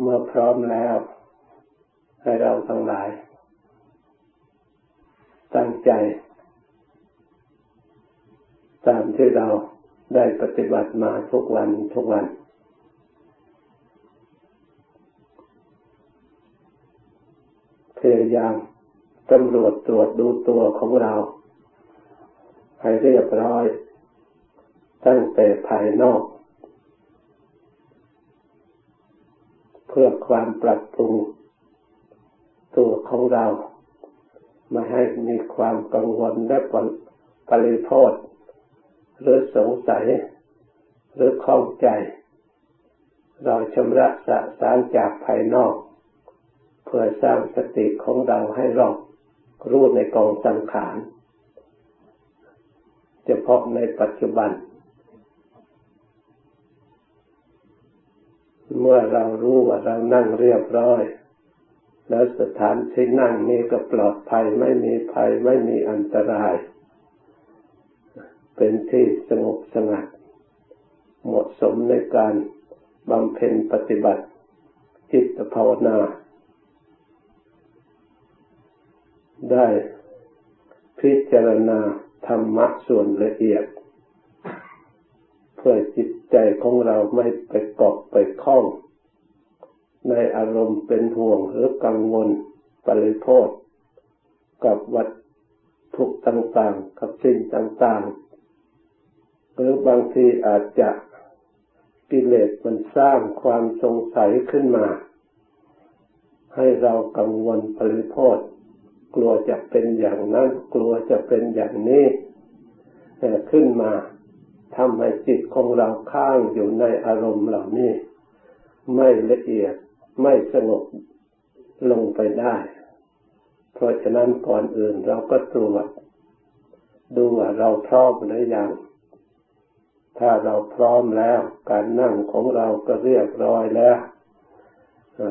เมื่อพร้อมแล้ว ให้เราทั้งหลาย ตั้งใจ ตามที่เราได้ปฏิบัติมาทุกวันทุกวัน พยายามตำรวจตรวจดูตัวของเรา ให้เรียบร้อย ตั้งแต่ภายนอก เพื่อความปรับปรุงตัวของเรา ไม่ให้มีความกังวลและปริโทษหรือสงสัย หรือข้องใจ เราชำระสะสารจากภายนอก เพื่อสร้างสติของเราให้รอบรู้ในกองสังขารเฉพาะในปัจจุบัน เมื่อเรารู้ว่าเรานั่งเรียบร้อย แล้วสถานที่นั่งนี้ก็ปลอดภัยไม่มีภัยไม่มีอันตราย เป็นที่สงบสงัด เหมาะสมในการบำเพ็ญปฏิบัติ จิตภาวนา ได้พิจารณาธรรมะส่วนละเอียด เพื่อจิต ใจของเราไม่ไปเกาะไปคล้อง ในอารมณ์เป็นห่วงหรือกังวลปริโภคกับวัตถุต่างๆ กับสิ่งต่างๆ หรือบางทีอาจจะกิเลสมันสร้างความสงสัยขึ้นมา ให้เรากังวลปริโภคกลัวจะเป็นอย่างนั้น กลัวจะเป็นอย่างนี้ขึ้นมา ทำให้จิตของเราค้างอยู่ในอารมณ์เหล่านี้ ไม่ละเอียดไม่สงบลงไปได้ เพราะฉะนั้นก่อนอื่นเราก็ตรวจดูว่าเราพร้อมหรือยัง ถ้าเราพร้อมแล้ว การนั่งของเราก็เรียบร้อยแล้ว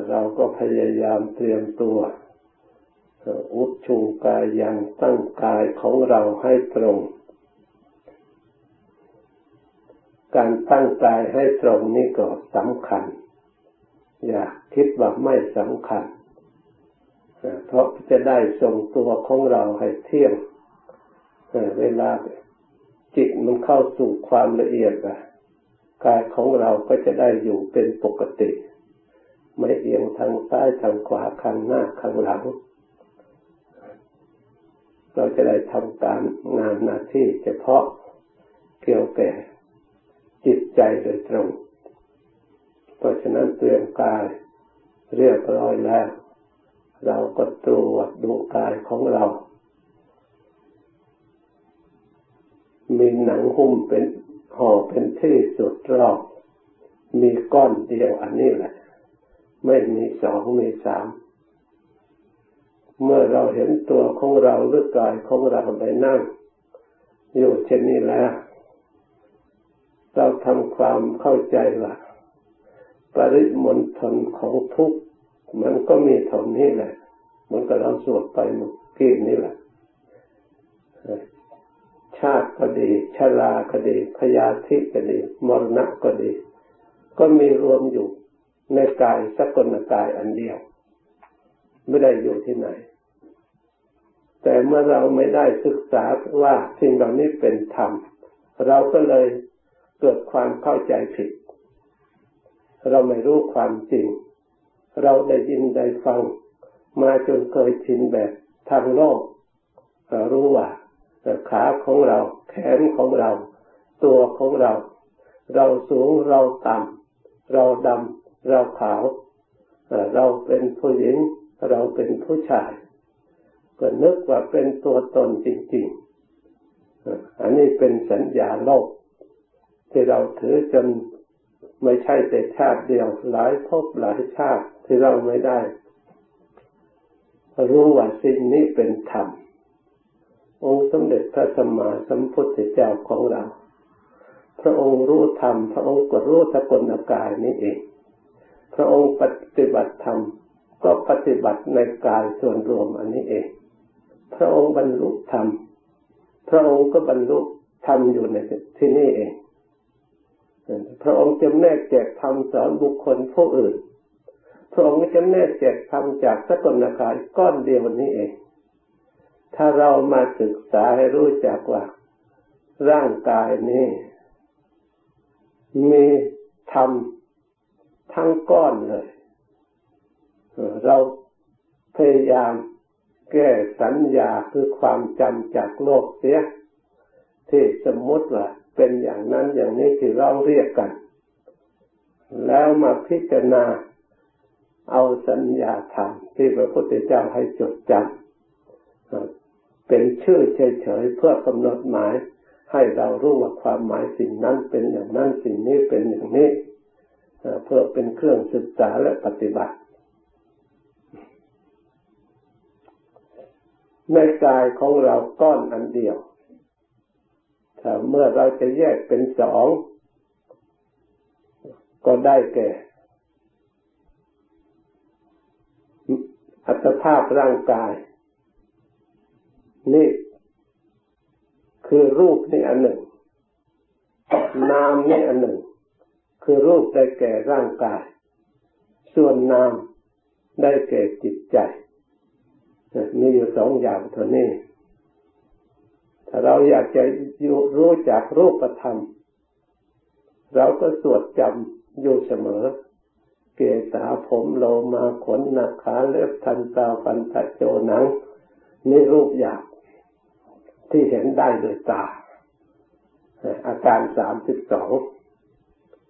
เราก็พยายามเตรียมตัวอุดชูกายยังตั้งกายของเราให้ตรง การตั้งใจให้ตรงนี้ก็สำคัญ อย่าคิดว่าไม่สำคัญ เพราะจะได้ทรงตัวของเราให้เที่ยงเวลาจิตมันเข้าสู่ความละเอียดกายของเราก็จะได้อยู่เป็นปกติ ไม่เอียงทางซ้ายทางขวาข้างหน้าข้างหลัง เราจะได้ทำการงานหน้าที่เฉพาะเกี่ยวแก่ จิตใจโดยตรง เพราะฉะนั้นเตรียมกายเรียบร้อยแล้ว เราก็ตรวจดูกายของเรา มีหนังหุ้มเป็นห่อเป็นที่สุดรอบ มีก้อนเดียวอันนี้แหละ ไม่มีสองมีสามเมื่อเราเห็นตัวของเราหรือกายของเราได้นั่งอยู่เช่นนี้แล้ว เราทำความเข้าใจว่าปริมณฑลของทุกข์มันก็มีเท่านี้แหละมันก็เราสวดไปเมื่อกี้นี่แหละชาติก็ดีชราก็ดีพยาธิก็ดีมรณะก็ดี ก็มีรวมอยู่ในกายสกลกายอันเดียว ไม่ได้อยู่ที่ไหน แต่เมื่อเราไม่ได้ศึกษาว่าสิ่งเหล่านี้เป็นธรรม เราก็เลย เกิดความเข้าใจผิด เราไม่รู้ความจริง เราได้ยินได้ฟัง มาจนเคยชินแบบทางโลกรู้ว่าขาของเรา แขนของเรา ตัวของเรา เราสูงเราต่ำเราดำเราขาว เราเป็นผู้หญิง เราเป็นผู้ชายก็นึกว่าเป็นตัวตนจริง ๆ อันนี้เป็นสัญญาโลก ที่เราถือจนไม่ใช่แต่ชาติเดียว หลายภพหลายชาติที่เราไม่ได้ รู้ว่าสิ่งนี้เป็นธรรมองค์สมเด็จพระสัมมาสัมพุทธเจ้าของเรา พระองค์รู้ธรรม พระองค์ก็รู้สกลกายนี้เอง พระองค์ปฏิบัติธรรมก็ปฏิบัติในกายส่วนรวมอันนี้เอง พระองค์บรรลุธรรม พระองค์ก็บรรลุธรรมอยู่ในที่นี่เอง พระองค์จำแนกแจกธรรมสอนบุคคลผู้อื่น พระองค์จะแน่เจ็ดทำจากสกุลกายก้อนเดียวนี้เอง ถ้าเรามาศึกษาให้รู้จักว่า ร่างกายนี้ มีธรรมทั้งก้อนเลย เราพยายามแก้สัญญาคือความจำจากโลกเสียที่สมมติว่า เป็นอย่างนั้นอย่างนี้ที่เราเรียกกัน แล้วมาพิจารณาเอาสัญญาธรรมที่พระพุทธเจ้าให้จดจำเป็นชื่อเฉยๆเพื่อกำหนดหมาย ให้เรารู้ว่าความหมายสิ่งนั้นเป็นอย่างนั้นสิ่งนี้เป็นอย่างนี้เพื่อเป็นเครื่องศึกษาและปฏิบัติ ในกายของเราก้อนอันเดียว เมื่อเราจะแยกเป็นสองก็ได้แก่อัตภาพร่างกาย นี่ คือรูปนี่อันหนึ่ง นามนี่อันหนึ่ง คือรูปได้แก่ร่างกาย ส่วนนามได้แก่จิตใจ มีอยู่สองอย่างเท่านี้ ถ้าเราอยากจะรู้จักรูปธรรม เราก็สวดจำอยู่เสมอ เกษาผมโลมาขนนาขาเล็บทันตาฟันตะโจหนังนี่รูปหยาบที่เห็นได้โดยตา อาการสามสิบสอง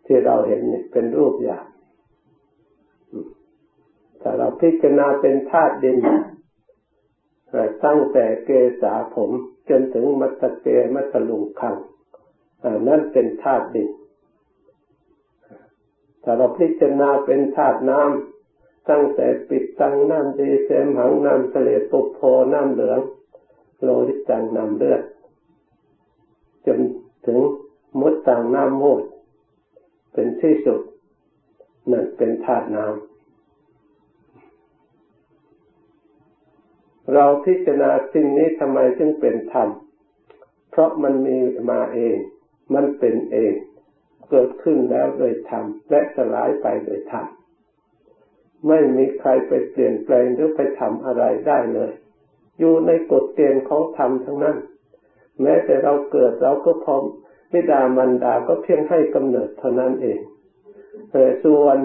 ที่เราเห็นนี่เป็นรูปหยาบถ้าเราพิจารณาเป็นธาตุดินตั้งแต่เกษาผม จนถึงมัตเตมัตลุงคังนั่นเป็นธาตุดินถ้าเราพิจารณาเป็นธาตุน้ำตั้งแต่ปิดตั้งน้ำดีเสมหังน้ำเสลปุโพน้ำเหลืองโลหิตตังน้ำเลือดจนถึงมุดตังน้ำมูดเป็นที่สุดนั่นเป็นธาตุน้ำ เราพิจารณาสิ่งนี้ทำไมจึงเป็นธรรม เพราะมันมีมาเอง มันเป็นเอง เกิดขึ้นแล้วโดยธรรมและสลายไปโดยธรรม ไม่มีใครไปเปลี่ยนแปลงหรือไปทำอะไรได้เลย อยู่ในกฎเกณฑ์ของธรรมทั้งนั้น แม้แต่เราเกิดเราก็พร้อมมิดามันดาก็เพียงให้กำเนิดเท่านั้นเองส่วน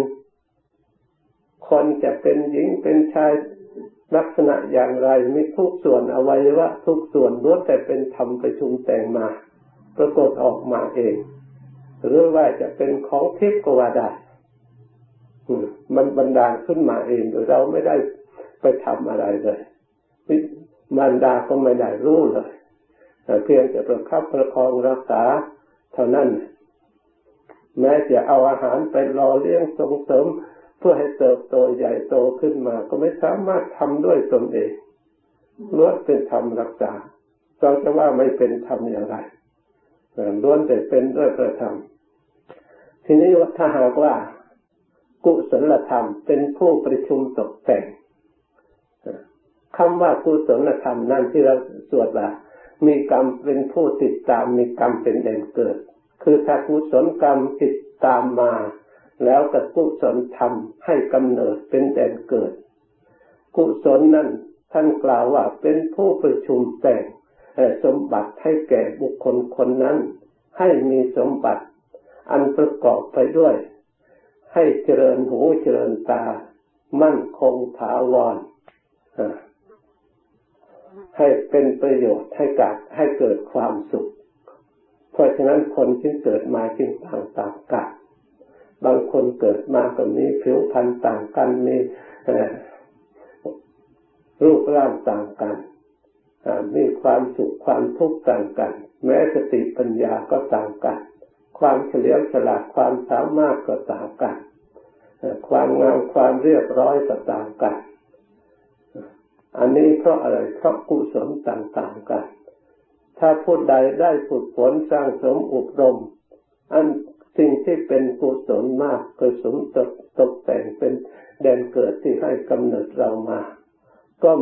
คนจะเป็นหญิงเป็นชาย ลักษณะอย่างไรมีทุกส่วนอวัยวะทุกส่วนล้วนแต่เป็นธรรมประชุมแต่งมา ปรากฏออกมาเอง หรือว่าจะเป็นของเทพกว่าได้มันบันดาลขึ้นมาเองโดยเราไม่ได้ไปทำอะไรเลยมันดาก็ไม่ได้รู้เลยแต่เพียงแต่ประคับประคองรักษาเท่านั้น แม้จะเอาอาหารไปรอเลี้ยงส่งเสริม เพื่อให้เติบโตใหญ่โตขึ้นมา ก็ไม่สามารถทำด้วยตนเองล้วนเป็นธรรมรักษาเราจะว่าไม่เป็นธรรมอย่างไรล้วนแต่เป็นด้วยประธรรมทีนี้ถ้าหากว่า กุศลธรรมเป็นผู้ประชุมตกแต่งคำว่ากุศลธรรมนั่นที่เราสวดว่ามีกรรมเป็นผู้ติดตามมีกรรมเป็นแดนเกิด คือถ้ากุศลกรรมติดตามมา แล้วกับกุศลธรรมให้กำเนิดเป็นแดนเกิด กุศลนั้นท่านกล่าวว่าเป็นผู้ประชุมแต่งสมบัติให้แก่บุคคลคนนั้น ให้มีสมบัติ อันประกอบไปด้วย ให้เจริญหูเจริญตา มั่นคงถาวรให้เป็นประโยชน์ให้กัดให้เกิดความสุข เพราะฉะนั้นคนที่เกิดมาจึงต่างต่างกัน บางคนเกิดมาก็มีผิวพรรณต่างกันมีรูปร่างต่างกันมีความสุขความทุกข์ต่างกัน แม้สติปัญญาก็ต่างกัน ความเฉลียวฉลาดความสามารถก็ต่างกัน ความงามความเรียบร้อยก็ต่างกัน อันนี้เพราะอะไรเพราะกุศลต่างๆกัน ถ้าผู้ใดได้ฝึกฝนสร้างสมอบรม อัน สิ่งที่เป็นกุศลมากก็สมตกตกแต่งเป็นแดนเกิดที่ให้กำเนิดเรามา ก็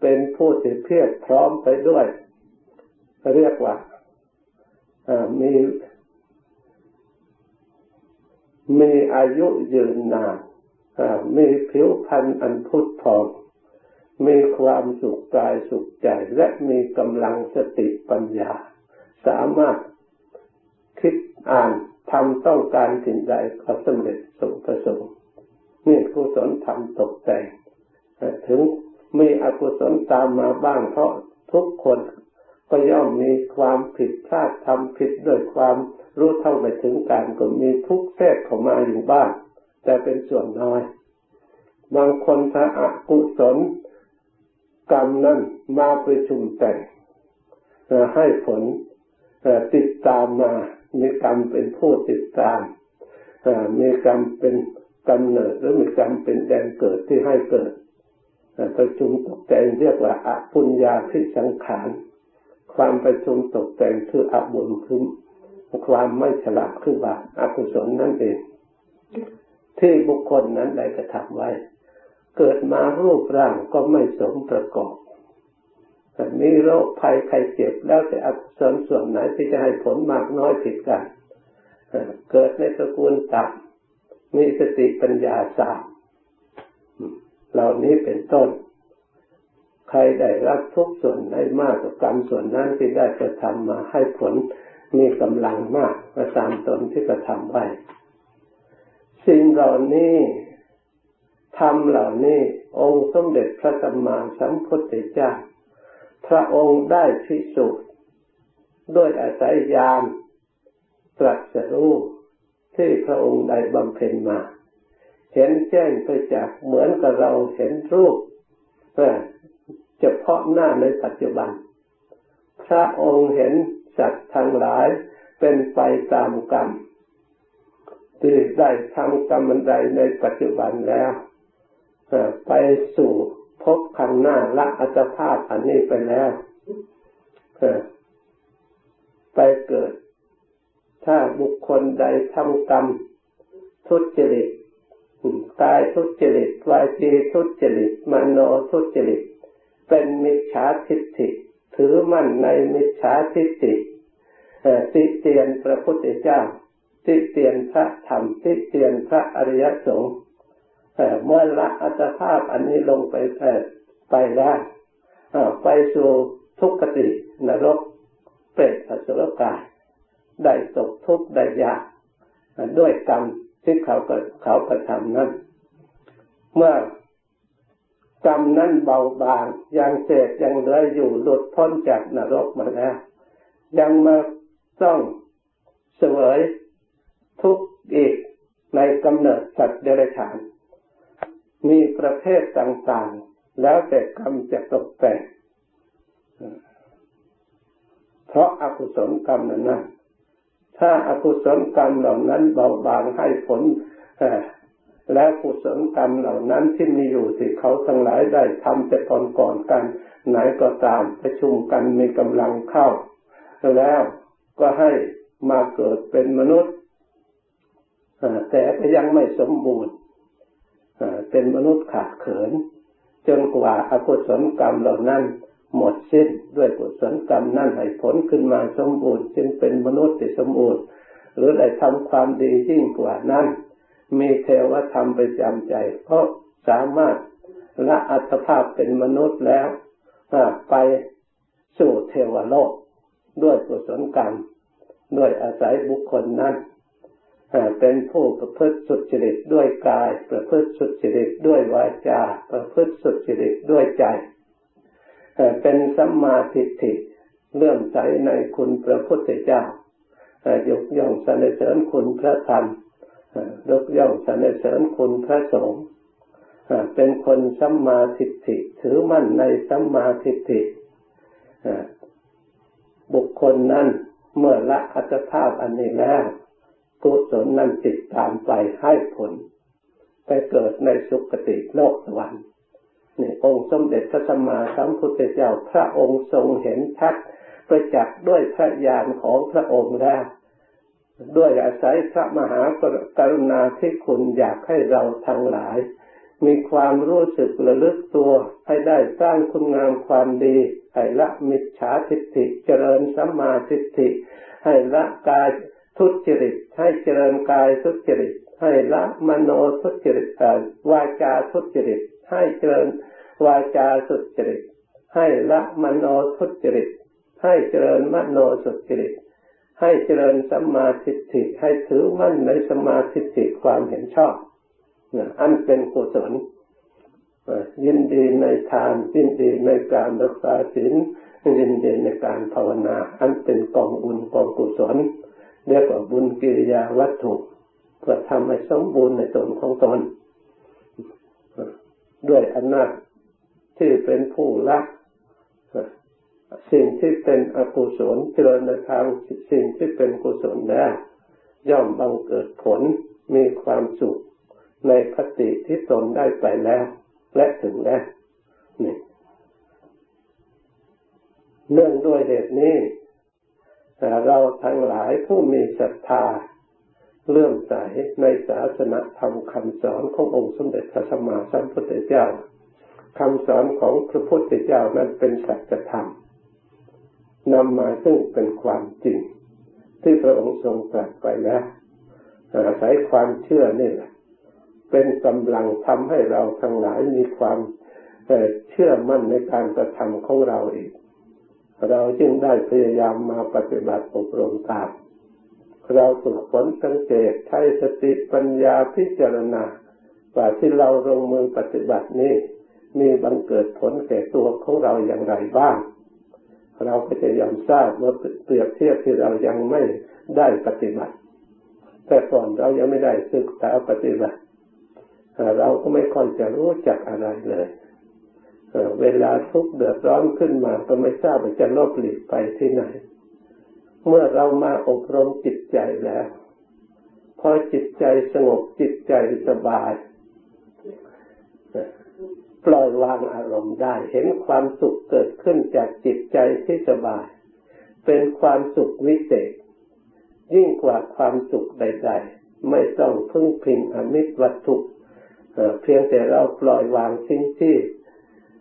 เป็นผู้ที่เพียรพร้อมไปด้วย เรียกว่ามีมีอายุยืนนานมีผิวพรรณอันพุทธผ่องมีความสุขกายสุขใจและมีกำลังสติปัญญา สามารถคิดอ่าน ทำต้องการสิ่งใดก็สำเร็จสมประสงค์นี่กุศลทำตกแต่งถึงมีอกุศลตามมาบ้างเพราะทุกคนก็ย่อมมีความผิดพลาดทำผิดด้วยความรู้เท่าไม่ถึงการก็มีทุกแทรกเข้ามาอยู่บ้าง แต่เป็นส่วนน้อย บางคนถ้าอากุศลกรรมนั้นมาประชุมแต่งให้ผลติดตามมา มีกรรมเป็นผู้ติดตามมีกรรมเป็นกำเนิดหรือมีกรรมเป็นแดนเกิดที่ให้เกิดประชุมตกแต่งเรียกว่าอปุญญาพิสังขารความประชุมตกแต่งคืออบุญคือความไม่ฉลาดคือบาปอกุศลนั่นเอง ที่บุคคลนั้นได้กระทำไว้ เกิดมารูปร่างก็ไม่สมประกอบ มีโรคภัยไข้เจ็บแล้วแต่อกุศลส่วนไหนที่จะให้ผลมากน้อยผิดกัน เกิดในตระกูลต่ำมีสติปัญญาสามเหล่านี้เป็นต้น ใครได้รับทุกส่วนได้มากกับกรรมส่วนนั้นที่ได้กระทำมาให้ผลมีกำลังมากมาตามตนที่กระทำไว้สิ่งเหล่านี้ทำเหล่านี้ องค์สมเด็จพระสัมมาสัมพุทธเจ้า พระองค์ได้พิสูจน์ด้วยอาศัยญาณตรัสรู้ที่พระองค์ได้บำเพ็ญมา เห็นแจ้งไปจากเหมือนกับเราเห็นรูปเฉพาะหน้าในปัจจุบัน พระองค์เห็นสัตว์ทั้งหลายเป็นไปตามกรรมที่ได้ทำกรรมใดในปัจจุบันแล้ว ไปสู่ บข้างหน้าละอัตภาพอันนี้ไปแล้วไปเกิด ถ้าบุคคลใดทำกรรมทุจริตกายทุจริตวาจีทุจริตมโนทุจริต เป็นมิจฉาทิฏฐิ ถือมั่นในมิจฉาทิฏฐิติเตียนพระพุทธเจ้าติเตียนพระธรรมติเตียนพระอริยสงฆ์ เมื่อละอัตภาพอันนี้ลงไปไปแล้ไปสู่ทุกขตินรกเปรตอสุรกายได้ตกทุกข์ได้ยากด้วยกรรมที่เขาเขากระทำนั้น เมื่อกรรมนั้นเบาบางยังเศษยังเหลืออยู่หลุดพ้นจากนรกมาแล้ว ยังมาต้องเสวยทุกข์อีกในกำเนิดสัตว์เดรัจฉาน มีประเภทต่างๆ แล้วแต่กรรมจะตกแต่ง เพราะอากุศลกรรมนั้นถ้าอากุศลกรรมเหล่านั้นเบาบางให้ผลแล้วกุศลกรรมเหล่านั้นที่มีอยู่ที่เขาทั้งหลายได้ทำแต่ก่อนก่อนกัน ไหนก็ตามประชุมกันมีกำลังเข้า แล้วก็ให้มาเกิดเป็นมนุษย์แต่ก็ยังไม่สมบูรณ์ เป็นมนุษย์ขาดเขิน จนกว่าอากุศลกรรมเหล่านั้นหมดสิ้นด้วยกุศลกรรมนั่นให้ผลขึ้นมาสมบูรณ์จึงเป็นมนุษย์ที่สมบูรณ์ หรือได้ทำความดียิ่งกว่านั้น มีเทวธรรมไปจำใจ เพราะสามารถละอัตภาพเป็นมนุษย์แล้วไปสู่เทวโลก ด้วยกุศลกรรม ด้วยอาศัยบุคคลนั้น เป็นผู้ประพฤติสุจริตด้วยกาย ประพฤติสุจริตด้วยวาจา ประพฤติสุจริตด้วยใจ เป็นสัมมาทิฏฐิเลื่อมใสในคุณพระพุทธเจ้ายกย่องสรรเสริญคุณพระธรรมยกย่องสรรเสริญคุณพระสงฆ์เป็นคนสัมมาทิฏฐิถือมั่นในสัมมาทิฏฐิบุคคลนั้นเมื่อละอัตภาพอันนี้แล้ว กุศลนั้นติดตามไปให้ผล ไปเกิดในสุคติโลกสวรรค์นี่องค์สมเด็จพระสัมมาสัมพุทธเจ้าพระองค์ทรงเห็นชัดประจักษ์ด้วยพระญาณของพระองค์แล้วด้วยอาศัยพระมหากรุณาที่คุณอยากให้เราทั้งหลาย มีความรู้สึกระลึกตัวให้ได้สร้างคุณงามความดีให้ละมิจฉาทิฏฐิเจริญสัมมาทิฏฐิให้ละกาย ทุจริตให้เจริญกายทุจริต ให้ละมโนทุจริตวาจาทุจริต ให้เจริญวาจาสุจริต ให้ละมโนทุจริต ให้เจริญมโนสุจริต ให้เจริญสัมมาทิฏฐิให้ถือมั่นในสมาธิิความเห็นชอบอันเป็นกุศลยินดีในทานยินดีในการรักษาศีลยินดีในการภาวนา อันเป็นกองบุญกองกุศล เรียกว่าบุญกิริยาวัตถุเพื่อทำให้สมบูรณ์ในตนของตน ด้วยอำนาจที่เป็นผู้ละสิ่งที่เป็นอกุศลเจริญในทางสิ่งที่เป็นกุศลแล้วย่อมบังเกิดผลมีความสุขในคติที่ตนได้ไปแล้ว และถึงแล้วนี่เนื่องด้วยเหตุนี้ แต่เราทั้งหลายผู้มีศรัทธาเลื่อมใสในศาสนาธรรมคำสอนขององค์สมเด็จพระสัมมาสัมพุทธเจ้าคำสอนของพระพุทธเจ้านั้นเป็นสัจธรรมนำมาซึ่งเป็นความจริง ที่พระองค์ทรงตรัสไปแล้วอาศัยความเชื่อนี่แหละ เป็นกำลังทำให้เราทั้งหลายมีความเชื่อมั่นในการกระทำของเราอีก เราจึงได้พยายามมาปฏิบัติอบรมตามเราฝึกฝนสังเกตใช้สติปัญญาพิจารณาว่าที่เราลงมือปฏิบัตินี้ มีบังเกิดผลแก่ตัวของเราอย่างไรบ้าง เราก็จะยอมทราบเมื่อเปรียบเทียบที่เรายังไม่ได้ปฏิบัติ แต่ก่อนเรายังไม่ได้ศึกษาปฏิบัติ เราก็ไม่ค่อยจะรู้จักอะไรเลย เวลาทุกข์เดือดร้อนขึ้นมา ก็ไม่ทราบว่าจะลบหลีกไปที่ไหน เมื่อเรามาอบรมจิตใจแล้ว พอจิตใจสงบจิตใจสบายปล่อยวางอารมณ์ได้ เห็นความสุขเกิดขึ้นจากจิตใจที่สบาย เป็นความสุขวิเศษ ยิ่งกว่าความสุขใด ๆ ไม่ต้องพึ่งพิงอมิตรวัตถุเพียงแต่เราปล่อยวางสิ่งที่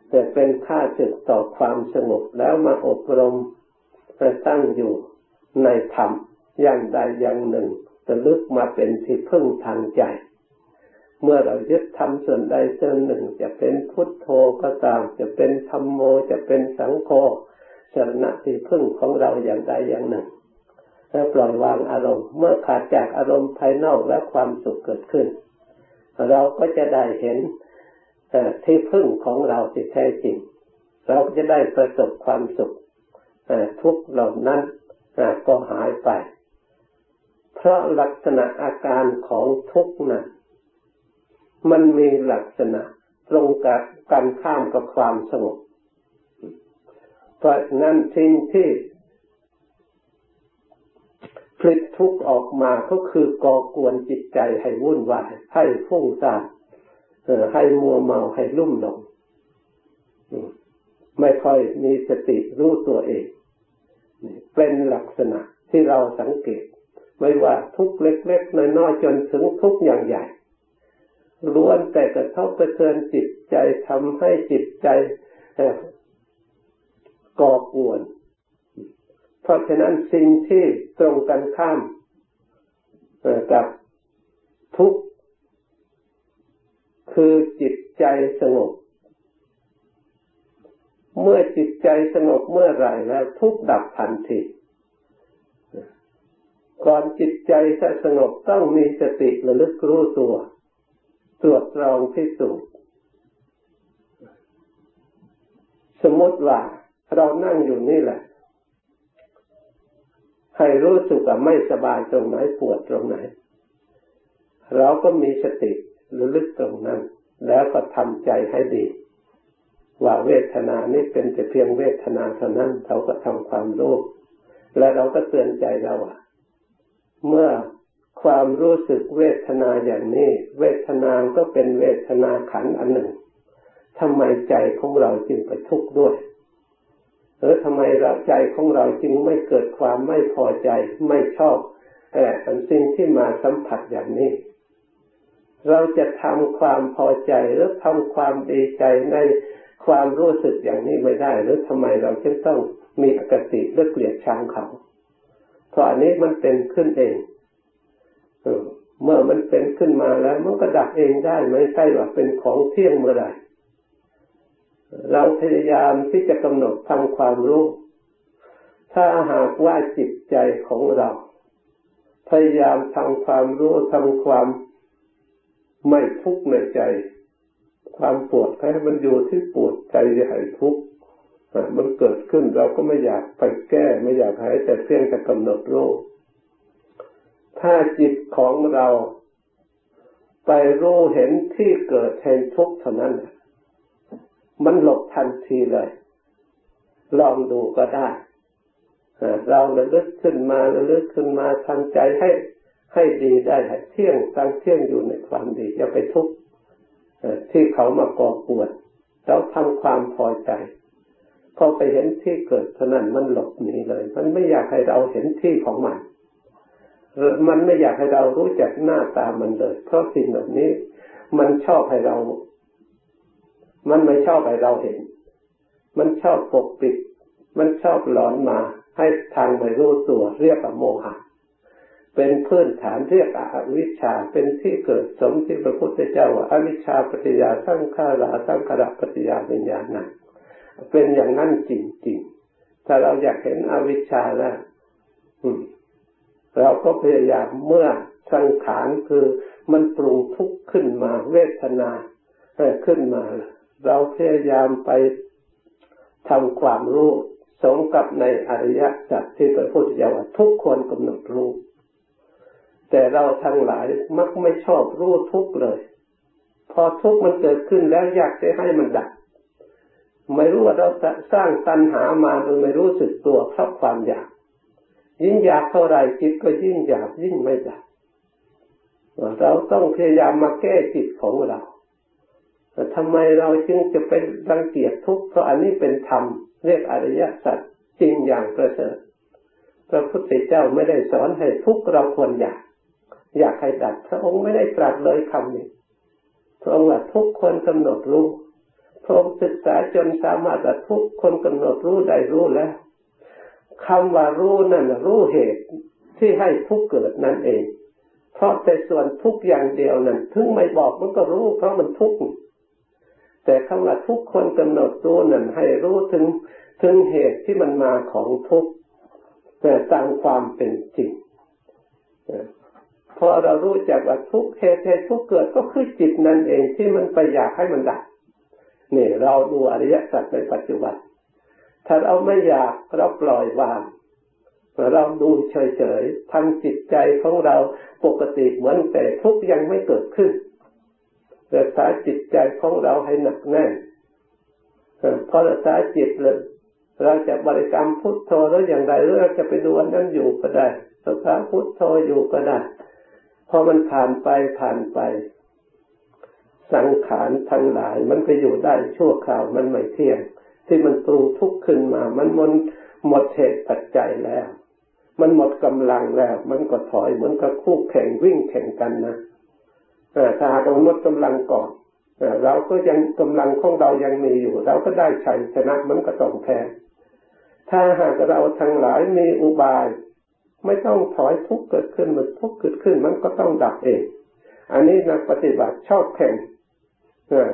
แต่เป็นค่าศึกต่อความสงบแล้วมาอบรมประตั้งอยู่ในธรรมอย่างใดอย่างหนึ่งจะลึกมาเป็นที่พึ่งทางใจ เมื่อเรายึดธรรมส่วนใดส่วนหนึ่ง จะเป็นพุทโธก็ตาม จะเป็นธรรมโมจะเป็นสังโฆสรณะที่พึ่งของเราอย่างใดอย่างหนึ่งแล้วปล่อยวางอารมณ์ เมื่อขาดจากอารมณ์ภายนอกและความสุขเกิดขึ้น เราก็จะได้เห็น ที่พึ่งของเราที่แท้จริง เราก็จะได้ประสบความสุขทุกเหล่านั้นก็หายไป เพราะลักษณะอาการของทุกนั้นมันมีลักษณะตรงกับการข้ามกับความสงบ เพราะนั้นสิ่งที่ผลิตทุกข์ออกมาก็คือก่อกวนจิตใจให้วุ่นวายให้ฟุ้งซ่าน ให้มัวเมาให้ลุ่มหลงไม่ค่อยมีสติรู้ตัวเองเป็นลักษณะที่เราสังเกต ไม่ว่าทุกเล็กๆน้อยๆจนถึงทุกอย่างใหญ่ล้วนแต่กระทบกระเทือนจิตใจทำให้จิตใจก่อกวน เพราะฉะนั้นสิ่งที่ตรงกันข้ามกับทุก คือจิตใจสงบ เมื่อจิตใจสงบเมื่อไรแล้ว ทุกดับทันทีก่อนจิตใจจะสงบต้องมีสติระลึกรู้ตัว ตรวจตรองพิสูจน์สมมติว่าเรานั่งอยู่นี่แหละให้รู้สึกว่าไม่สบายตรงไหนปวดตรงไหน เราก็มีสติ ระลึกตรงนั้น แล้วก็ทำใจให้ดี ว่าเวทนานี้เป็นแต่เพียงเวทนาเท่านั้นเขาก็ทำความรู้และเราก็เตือนใจเราเมื่อความรู้สึกเวทนาอย่างนี้ เวทนาก็เป็นเวทนาขันอันหนึ่งทำไมใจของเราจึงไปทุกข์ด้วยหรือทำไมเราใจของเราจึงไม่เกิดความไม่พอใจ ไม่ชอบแต่สิ่งที่มาสัมผัสอย่างนี้ เราจะทำความพอใจหรือทำความดีใจในความรู้สึกอย่างนี้ไม่ได้ หรือทำไมเราจึงต้องมีอคติเลือเกลียดชังเขา เพราะอันนี้มันเป็นขึ้นเองเมื่อมันเป็นขึ้นมาแล้ว มันก็ดับเองได้ไม่ใช่ว่าเป็นของเที่ยงเมื่อไหร่เราพยายามที่จะกำหนดทำความรู้ ถ้าหากว่าจิตใจของเรา พยายามทำความรู้ทำความ ไม่ทุกข์ในใจ ความปวดให้มันอยู่ที่ปวดใจอย่าให้ทุกข์มันเกิดขึ้นเราก็ไม่อยากไปแก้ ไม่อยากให้แต่เพียงแต่กำหนดรู้ถ้าจิตของเราไปรู้เห็นที่เกิดแห่งทุกข์เท่านั้น มันหลบทันทีเลย ลองดูก็ได้ เราระลึกขึ้นมาระลึกขึ้นมาทำใจให้ ให้ดีได้เที่ยงตั้งเที่ยงอยู่ในความดี อย่าไปทุกข์ที่เขามาก่อปวดเราทำความพอใจพอไปเห็นที่เกิดเท่านั้นมันหลบหนีเลย มันไม่อยากให้เราเห็นที่ของมันมันไม่อยากให้เรารู้จักหน้าตามันเลย เพราะสิ่งแบบนี้ มันชอบให้เรา มันไม่ชอบให้เราเห็น มันชอบปกปิด มันชอบหลอนมา ให้ทางไม่รู้ตัวเรียกว่าโมหะ เป็นพื้นฐานเรียกอวิชชาเป็นที่เกิดสมที่พระพุทธเจ้าว่าวิชชาปฏิยาสร้างข้าราสร้างขระปฏิยาวิญญาณนั้นเป็นอย่างนั้นจริงๆ ถ้าเราอยากเห็นอวิชชาแล้วเราก็พยายามเมื่อสังขารคือมันปรุงทุกข์ขึ้นมาเวทนาขึ้นมา เราพยายามไปทำความรู้สมกับในอริยสัจที่พระพุทธเจ้าทุกคนกำหนดรู้ แต่เราทั้งหลายมักไม่ชอบรู้ทุกเลย พอทุกมันเกิดขึ้นแล้วอยากจะให้มันดับไม่รู้ว่าเราสร้างตัณหามาโดยไม่รู้สึกตัวเพราะความอยาก ยิ่งอยากเท่าไรจิตก็ยิ่งอยากยิ่งไม่ดับเราต้องพยายามมาแก้จิตของเราทำไมเราจึงจะเป็นรังเกียจทุกข์เพราะอันนี้เป็นธรรมเรียกอริยสัจจริงอย่างประเสริฐพระพุทธเจ้าไม่ได้สอนให้ทุกข์เราควรอยาก อยากให้ดับพระองค์ไม่ได้ตรัสเลยคำนี้พระองค์ว่าทุกคนกำหนดรู้พระองค์ศึกษาจนสามารถทุกคนกำหนดรู้ได้รู้แล้วคำว่ารู้นั่นรู้เหตุที่ให้ทุกเกิดนั่นเอง เพราะแต่ส่วนทุกอย่างเดียวนั้นถึงไม่บอกมันก็รู้ เพราะมันทุกข์แต่คำว่าทุกคนกำหนดรู้นั่นให้รู้ถึงถึงเหตุที่มันมาของทุกข์แต่ตามความเป็นจริง พอเรารู้จักว่าทุกเหตุให้ทุกเกิดก็คือจิตนั่นเองที่มันไปอยากให้มันดับนี่เราดูอริยสัจในปัจจุบัน ถ้าเราไม่อยากเราปล่อยวางเราดูเฉยๆทำจิตใจของเราปกติเหมือนแต่ทุกยังไม่เกิดขึ้นรักษาจิตใจของเราให้หนักแน่นพอรักษาจิตเลยเราจะบริกรรมพุทโธแล้วอย่างไรหรือเราจะไปดูอันนั้นอยู่ก็ได้รักษาพุทโธอยู่ก็ได้ พอมันผ่านไปผ่านไป สังขารทั้งหลาย มันก็อยู่ได้ชั่วคราวมันไม่เที่ยง ที่มันปรุงทุกข์ขึ้นมา มันมันหมดเหตุปัจจัยแล้ว มันหมดกำลังแล้ว มันก็ถอยเหมือนกับคู่แข่งวิ่งแข่งกันนะถ้าหากเราหมดกำลังก่อนเราก็ยังกำลังของเรายังมีอยู่ เราก็ได้ชัยชนะมันก็ต้องแพ้ถ้าหากเราทั้งหลายมีอุบาย ไม่ต้องถอยทุกเกิดขึ้นมันทุกเกิดขึ้นมันก็ต้องดับเอง อันนี้นักปฏิบัติชอบแข่ง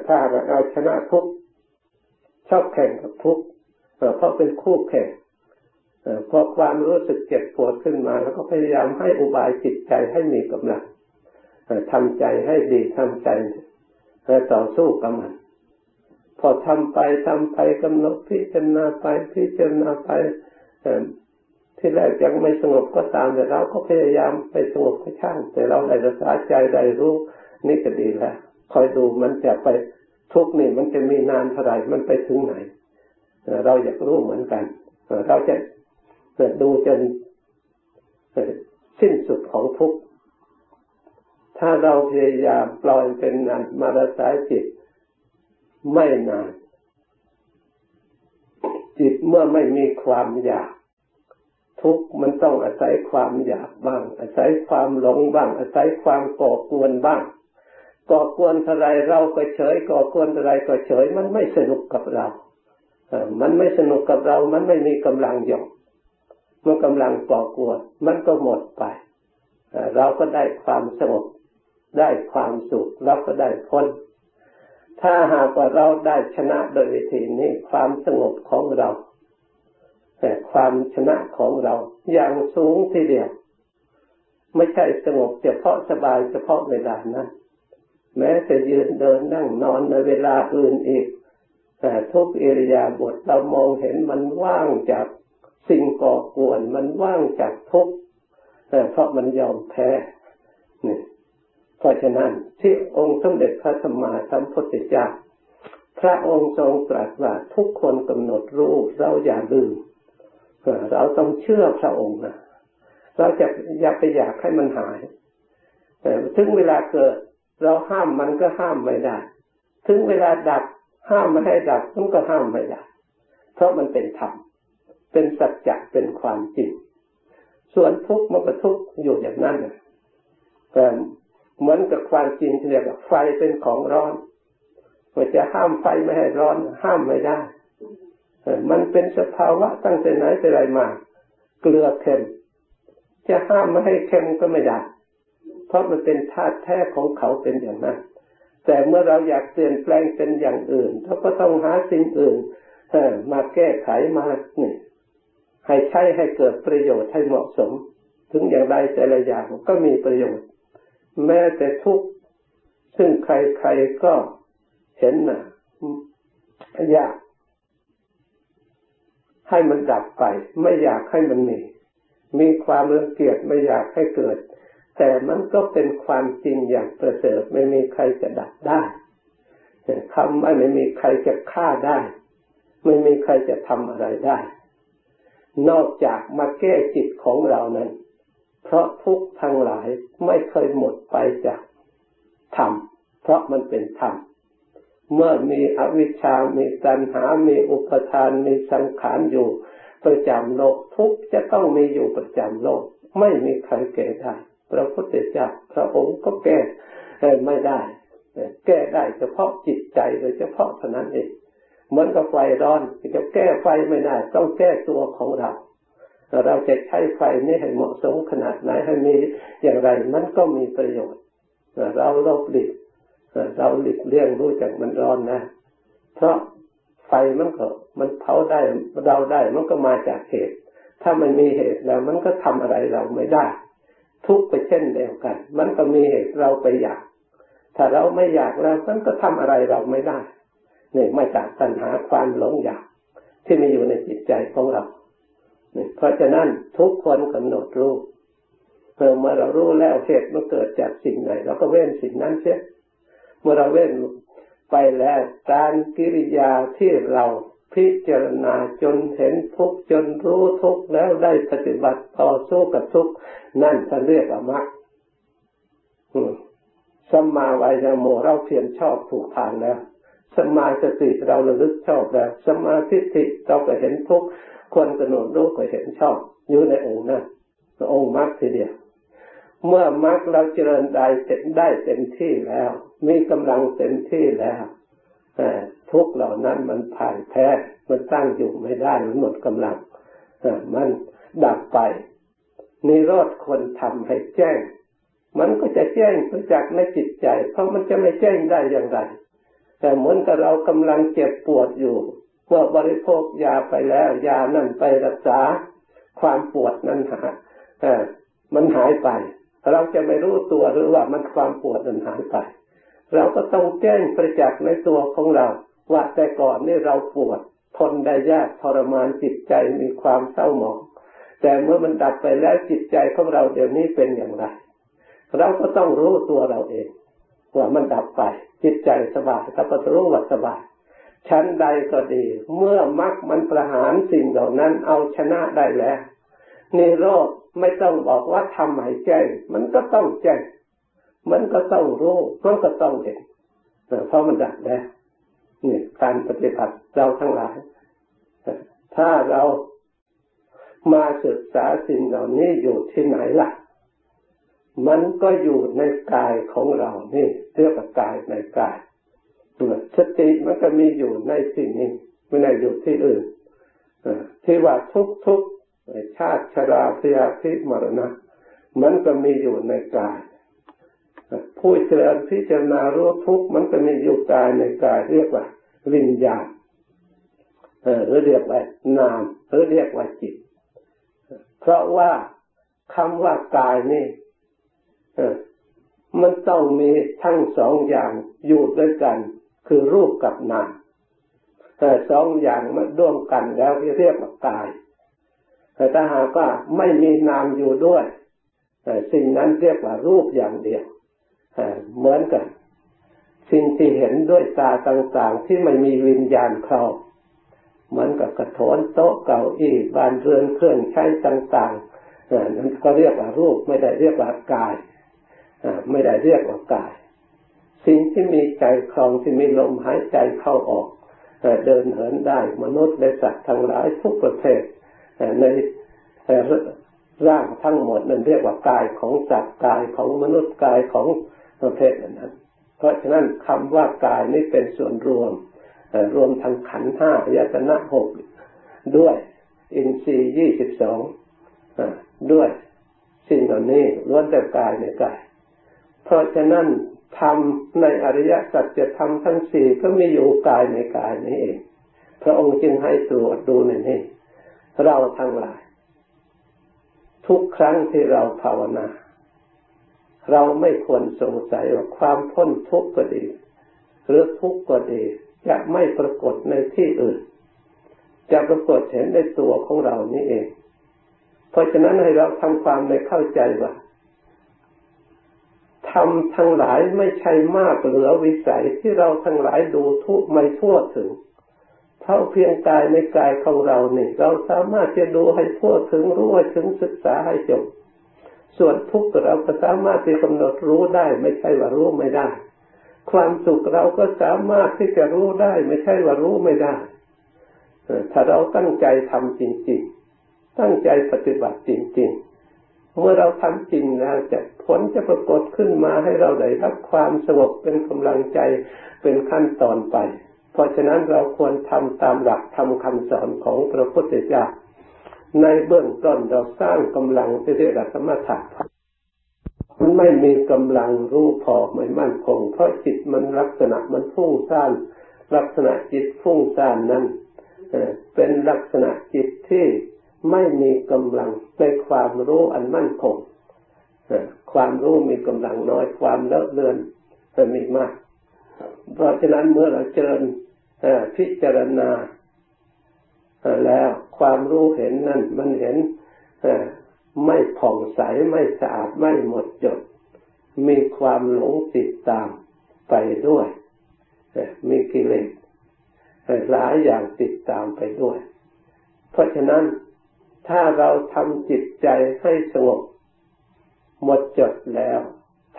ถ้าเอาชนะทุกชอบแข่งกับทุกเพราะเป็นคู่แข่งพอความรู้สึกเจ็บปวดขึ้นมา แล้วก็พยายามให้อุบายจิตใจให้มีกำลังทำใจให้ดีทำใจต่อสู้กับมัน พอทำไปทำไปกำหนดพิจารณาไปพิจารณาไป ที่แรกยังไม่สงบก็ตามแต่เราก็พยายามไปสงบให้ช่าง แต่เราได้รักษาใจได้รู้นี่ก็ดีแล้วคอยดูมันจะไปทุกนี่มันจะมีนานเท่าไหร่มันไปถึงไหน เราอยากรู้เหมือนกันเราจะดูจนสิ้นสุดของทุกถ้าเราพยายามปล่อยเป็นนานมาราสายจิตไม่นาน จิตเมื่อไม่มีความอยาก ทุกมันต้องอาศัยความอยากบ้าง อาศัยความหลงบ้าง อาศัยความก่อกวนบ้าง ก่อกวนอะไรเราก็เฉย ก่อกวนอะไรก็เฉย มันไม่สนุกกับเรามันไม่สนุกกับเรา มันไม่มีกำลังหยอกเมื่อกำลังก่อกวนมันก็หมดไปเราก็ได้ความสงบได้ความสุขเราก็ได้พ้นถ้าหากว่าเราได้ชนะโดยวิธีนี้ความสงบของเรา แต่ความชนะของเราอย่างสูงทีเดียวไม่ใช่สงบเฉพาะสบายเฉพาะเวลานั้นแม้จะยืนเดินนั่งนอนในเวลาอื่นอีก แต่ทุกเอริยาบถเรามองเห็นมันว่างจากสิ่งก่อกวนมันว่างจากทุกข์เพราะมันยอมแพ้นี่เพราะฉะนั้นที่องค์สมเด็จพระสัมมาสัมพุทธเจ้าพระองค์ทรงตรัสว่าทุกคนกำหนดรู้เราอย่าลืม เราต้องเชื่อพระองค์นะเราจะอย่าไปอยากให้มันหาย แต่ถึงเวลาเกิด เราห้ามมันก็ห้ามไม่ได้ ถึงเวลาดับห้ามไม่ให้ดับมันก็ห้ามไม่ได้ เพราะมันเป็นธรรม เป็นสัจจะเป็นความจริง ส่วนทุกข์มันก็ทุกข์อยู่อย่างนั้นแต่เหมือนกับความจริงที่เรียกว่าไฟเป็นของร้อนว่าจะห้ามไฟไม่ให้ร้อน ห้ามไม่ได้ มันเป็นสภาวะตั้งแต่ไหนแต่ไรมา เกลือเค็ม จะห้ามไม่ให้เค็มก็ไม่ได้ เพราะมันเป็นธาตุแท้ของเขาเป็นอย่างนั้น แต่เมื่อเราอยากเปลี่ยนแปลงเป็นอย่างอื่นเราก็ต้องหาสิ่งอื่นมาแก้ไขมาเนี่ยให้ใช้ให้เกิดประโยชน์ให้เหมาะสม ถึงอย่างไรแต่ละอย่างก็มีประโยชน์ แม้แต่ทุกซึ่งใครๆก็เห็นนะอยาก ให้มันดับไป ไม่อยากให้มันมี มีความรังเกียจไม่อยากให้เกิด แต่มันก็เป็นความจริงอย่างประเสริฐไม่มีใครจะดับได้คำว่าไม่มีใครจะฆ่าได้ ไม่มีใครจะทำอะไรได้ นอกจากมาแก้จิตของเรานั้น เพราะทุกทั้งหลายไม่เคยหมดไปจากธรรมเพราะมันเป็นธรรม เมื่อมีอวิชชา มีตัณหา มีอุปทาน มีสังขารอยู่ ประจำโลกทุกจะต้องมีอยู่ประจำโลก ไม่มีใครแก้ได้ พระพุทธเจ้าพระองค์ก็แก้ไม่ได้ แก้ได้เฉพาะจิตใจโดยเฉพาะเท่านั้นเอง เหมือนกับไฟร้อนจะแก้ไฟไม่ได้ ต้องแก้ตัวของเรา เราจะใช้ไฟนี้ให้เหมาะสมขนาดไหนให้มีอย่างไรมันก็มีประโยชน์ เราเราหลีก เราหลีกเลี่ยงรู้จักมันร้อนนะ เพราะไฟมันก็มันเผาได้เราได้มันก็มาจากเหตุ ถ้ามันมีเหตุแล้วมันก็ทำอะไรเราไม่ได้ ทุกไปเช่นเดียวกัน มันก็มีเหตุเราไปอยาก ถ้าเราไม่อยากแล้วมันก็ทำอะไรเราไม่ได้นี่มาจากปัญหาความหลงอยาก ที่มีอยู่ในจิตใจของเรานี่เพราะฉะนั้นทุกคนกำหนดรู้เมื่อเรารู้แล้วเหตุมันเกิดจากสิ่งไหนเราก็เว้นสิ่งนั้นเสีย เมื่อเราเว้นไปแล้วการกิริยาที่เราพิจารณาจนเห็นทุกจนรู้ทุกแล้วได้ปฏิบัติต่อสู้กับทุกนั่นท่านเรียกว่ามรรคสมาวิยโมเราเพียรชอบถูกทางแล้วสมาสติเราระลึกชอบแล้วสมาธิิเราก็เห็นทุกคนกำหนดรู้ก็เห็นชอบอยู่ในองค์นั้นองค์มรรคทีเดียว เมื่อมรรคเราเจริญได้เต็มได้เต็มที่แล้ว มีกำลังเต็มที่แล้วทุกเหล่านั้นมันผ่านแพ้มันตั้งอยู่ไม่ได้มันหมดกำลังมันดับไปนิโรธคนทำให้แจ้ง มันก็จะแจ้งประจักในจิตใจ เพราะมันจะไม่แจ้งได้อย่างไร แต่เหมือนกับเรากำลังเจ็บปวดอยู่เมื่อบริโภคยาไปแล้ว ยานั่นไปรักษา ความปวดนั้นหายมันหายไป เราจะไม่รู้ตัวหรือว่ามันความปวดนั้นหายไป เราก็ต้องแจ้งประจักษ์ในตัวของเรา ว่าแต่ก่อนนี่เราปวด ทนได้ยากทรมานจิตใจมีความเศร้าหมอง แต่เมื่อมันดับไปแล้วจิตใจของเราเดี๋ยวนี้เป็นอย่างไร เราก็ต้องรู้ตัวเราเองว่ามันดับไป จิตใจสบายถ้าก็รู้ว่าสบายชั้นใดก็ดี เมื่อมรรคมันประหารสิ่งเหล่านั้นเอาชนะได้แล้วนิโรธ ไม่ต้องบอกว่าทำให้แจ้งมันก็ต้องแจ้งมันก็ต้องรู้มันก็ต้องเห็นเพราะมันดับแล้วนี่การปฏิบัติเราทั้งหลาย ถ้าเรามาศึกษาสิ่งเหล่านี้อยู่ที่ไหนล่ะ มันก็อยู่ในกายของเรานี่เรียกว่ากายในกายสติมันก็มีอยู่ในสิ่งนี้ไม่ได้อยู่ที่อื่นที่ว่าทุกทุก ชาติชราพยาธิมรณะมันก็มีอยู่ในกายผู้เจริญพิจารณารู้ทุกมันก็มีอยู่กายในกายเรียกว่า วิญญาณหรือเรียกว่านามหรือเรียกว่าจิต เพราะว่าคำว่ากายนี่มันต้องมีทั้งสองอย่างอยู่ด้วยกัน คือรูปกับนามแต่สองอย่างมาร่วมกันแล้วเรียกว่ากาย แต่ถ้าหากว่าไม่มีนามอยู่ด้วยสิ่งนั้นเรียกว่ารูปอย่างเดียวเหมือนกัน สิ่งที่เห็นด้วยตาต่างๆ ที่ไม่มีวิญญาณครอบเหมือนกับกระโถนโต๊ะเก่าอี้บ้านเรือนเครื่องใช้ต่างๆนั้นก็เรียกว่ารูปไม่ได้เรียกว่ากายไม่ได้เรียกว่ากาย สิ่งที่มีใจคลองที่มีลมหายใจเข้าออกเดินเหินได้มนุษย์และสัตว์ทั้งหลายทุกประเภท ในร่างทั้งหมดนั้นเรียกว่ากายของสัตว์กายของมนุษย์กายของประเภทนั้น เพราะฉะนั้นคำว่ากายนี่เป็นส่วนรวม รวมทั้งขันห้าอายตนะหกด้วยอินทรีย์ยี่สิบสองด้วยสิ่งเหล่านี้ล้วนแต่กายในกาย เพราะฉะนั้นธรรมในอริยสัจจะทำทั้งสี่ก็มีอยู่กายในกายนี้เอง พระองค์จึงให้ตรวจดูในนี้ เราทั้งหลาย ทุกครั้งที่เราภาวนา เราไม่ควรสงสัยว่าความพ้นทุกข์ก็ดี หรือทุกข์ก็ดี จะไม่ปรากฏในที่อื่น จะปรากฏเห็นในตัวของเรานี่เอง เพราะฉะนั้นให้เราทำความในเข้าใจว่าทำทั้งหลายไม่ใช่มากเหลือวิสัยที่เราทั้งหลายดูทุกไม่ทั่วถึง เพราะเพียงกายในกายของเราเนี่ยเราสามารถจะดูให้ทั่วถึงรู้ให้ถึงศึกษาให้จบ ส่วนทุกข์เราก็สามารถที่กำหนดรู้ได้ ไม่ใช่ว่ารู้ไม่ได้ ความสุขเราก็สามารถที่จะรู้ได้ ไม่ใช่ว่ารู้ไม่ได้ถ้าเราตั้งใจทำจริง ๆ ตั้งใจปฏิบัติจริง ๆเมื่อเราทำจริงแล้วจะผลจะปรากฏขึ้นมาให้เราได้รับความสงบเป็นกำลังใจเป็นขั้นตอนไป เพราะฉะนั้นเราควรทำตามหลักทำคำสอนของพระพุทธเจ้าในเบื้องต้นเราสร้างกำลังที่เรียกสมถะมันไม่มีกำลังรู้พอไม่มั่นคง เพราะจิตมันลักษณะมันฟุ้งซ่านลักษณะจิตฟุ้งซ่านนั้นเป็นลักษณะจิตที่ไม่มีกำลังในความรู้อันมั่นคงความรู้มีกำลังน้อยความเลอะเลือนจะมีมาก เพราะฉะนั้นเมื่อเราเจริญ พิจารณาแล้วความรู้เห็นนั่นมันเห็นไม่ผ่องใสไม่สะอาดไม่หมดจด มีความหลงติดตามไปด้วยมีกิเลสหลายอย่างติดตามไปด้วย เพราะฉะนั้นถ้าเราทำจิตใจให้สงบ หมดจดแล้ว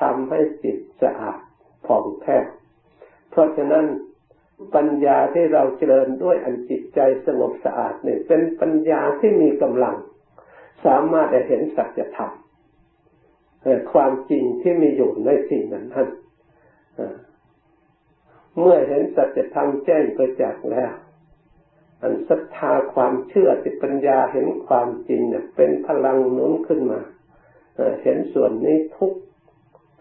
ทำให้จิตสะอาดผ่องแผ้วเพราะฉะนั้น ปัญญาที่เราเจริญด้วยอันจิตใจสงบสะอาดเนี่ยเป็นปัญญาที่มีกำลัง สามารถจะเห็นสัจธรรมความจริงที่มีอยู่ในสิ่งนั้นท่านเมื่อเห็นสัจธรรมแจ้งประจักษ์แล้ว อันศรัทธาความเชื่อที่ปัญญาเห็นความจริงเนี่ยเป็นพลังหนุนขึ้นมาเห็นส่วนนี้ทุก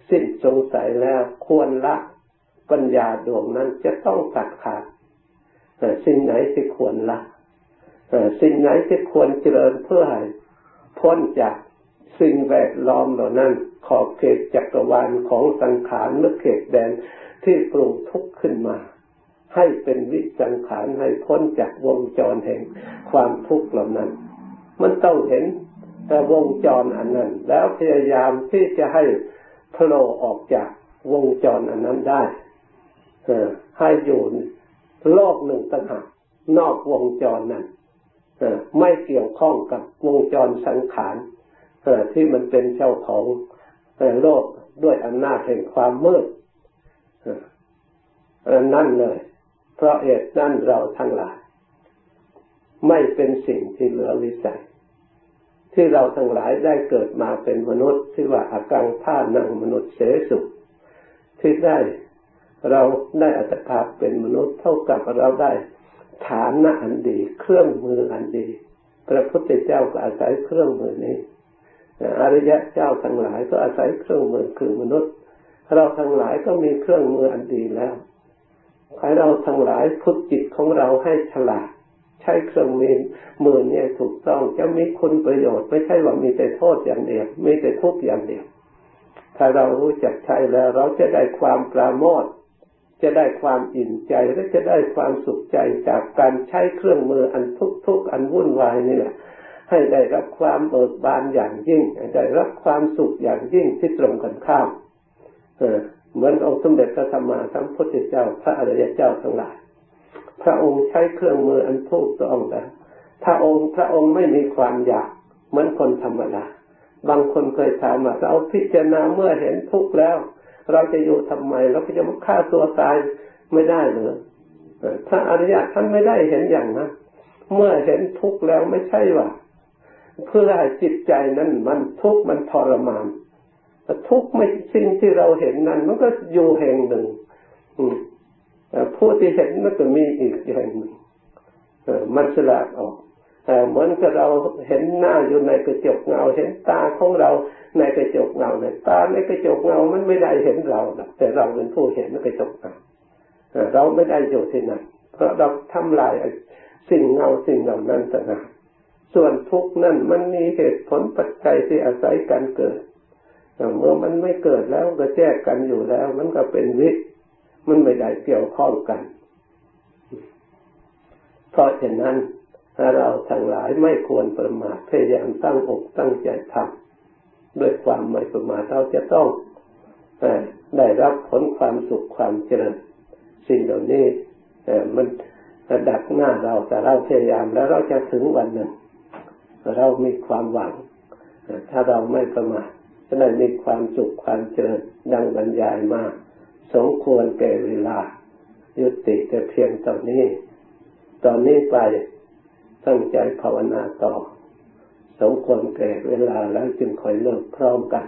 สิ้นสงสัยแล้วควรละ ปัญญาดวงนั้นจะต้องตัดขาดสิ่งไหนที่ควรละสิ่งไหนที่ควรเจริญเพื่อให้พ้นจากสิ่งแวดล้อมเหล่านั้น ขอบเขตจักรวาลของสังขารหรือเขตแดนที่ปรุงทุกข์ขึ้นมา ให้เป็นวิสังขารให้พ้นจากวงจรแห่งความทุกข์เหล่านั้น มันต้องเห็นแต่วงจรอันนั้น แล้วพยายามที่จะให้โผล่ออกจากวงจรอันนั้นได้ ให้อยู่โลกหนึ่งต่างหากนอกวงจรนั้นไม่เกี่ยวข้องกับวงจรสังขารที่มันเป็นเจ้าของโลกด้วยอำนาจแห่งความมืดนั่นเลย เพราะเหตุนั่นเราทั้งหลาย ไม่เป็นสิ่งที่เหลือวิสัย ที่เราทั้งหลายได้เกิดมาเป็นมนุษย์ที่ว่าอากังท่านั่งมนุษย์เสสุที่ได้ เราได้อัตภาพเป็นมนุษย์เท่ากับเราได้ฐานะอันดี เครื่องมืออันดี พระพุทธเจ้าก็อาศัยเครื่องมือนี้อริยะเจ้าทั้งหลายก็อาศัยเครื่องมือคือมนุษย์ เราทั้งหลายก็มีเครื่องมืออันดีแล้วให้เราทั้งหลายฝึกจิตของเราให้ฉลาด ใช้เครื่องมือมือเนี่ยถูกต้องจะมีคุณประโยชน์ ไม่ใช่ว่ามีแต่โทษอย่างเดียวมีแต่ทุกข์อย่างเดียว ถ้าเรารู้จักใช้แล้วเราจะได้ความปราโมท จะได้ความอิ่มใจและจะได้ความสุขใจจากการใช้เครื่องมืออันทุกข์อันวุ่นวายนี่แหละให้ได้รับความเบิกบานอย่างยิ่งได้รับความสุขอย่างยิ่งที่ตรงกันข้ามเออเหมือนองค์สมเด็จพระสัมมาสัมพุทธเจ้า พระอริยเจ้าทั้งหลาย พระองค์ใช้เครื่องมืออันถูกต้องแล้วถ้าองค์พระองค์ไม่มีความอยากเหมือนคนธรรมดาบางคนเคยถามว่าเราพิจารณาเมื่อเห็นทุกข์แล้ว เราจะอยู่ทำไมเราก็จะมาฆ่าตัวตายไม่ได้เหรอพระอริยะท่านไม่ได้เห็นอย่างนั้นเมื่อเห็นทุกข์แล้วไม่ใช่ว่าเพื่อให้จิตใจนั้นมันทุกข์มันทรมานทุกข์ไม่สิ่งที่เราเห็นนั้น มันก็อยู่แห่งหนึ่งผู้ที่เห็นมันก็มีอีกแห่งหนึ่งมันสลัดออก เหมือนกับเราเห็นหน้าอยู่ในกระจกเงา เห็นตาของเราในกระจกเงาในตาในกระจกเงามันไม่ได้เห็นเราแต่เราเป็นผู้เห็นในกระจกเงาเราไม่ได้อยู่ที่นั่นเพราะเราทำลายสิ่งเงาสิ่งเหล่านั้นต่างหากส่วนทุกนั่นมันมีเหตุผลปัจจัยที่อาศัยการเกิดเมื่อมันไม่เกิดแล้วก็แยกกันอยู่แล้ว มันก็เป็นวิมันไม่ได้เกี่ยวข้องกัน เพราะฉะนั้น เราทั้งหลายไม่ควรประมาทพยายามตั้งอกตั้งใจทำด้วยความไม่ประมาทเราจะต้องได้รับผลความสุขความเจริญสิ่งเหล่านี้มันดักหน้าเราแต่เราพยายามแล้วเราจะถึงวันหนึ่ง เรามีความหวัง ถ้าเราไม่ประมาทจะได้มีความสุขความเจริญดังบรรยายมา สมควรแก่เวลา ยุติแต่เพียงตอนนี้ ตอนนี้ไป ตั้งใจภาวนาต่อ สมควรแก่เวลาแล้วจึงคอยเลิกพร้อมกัน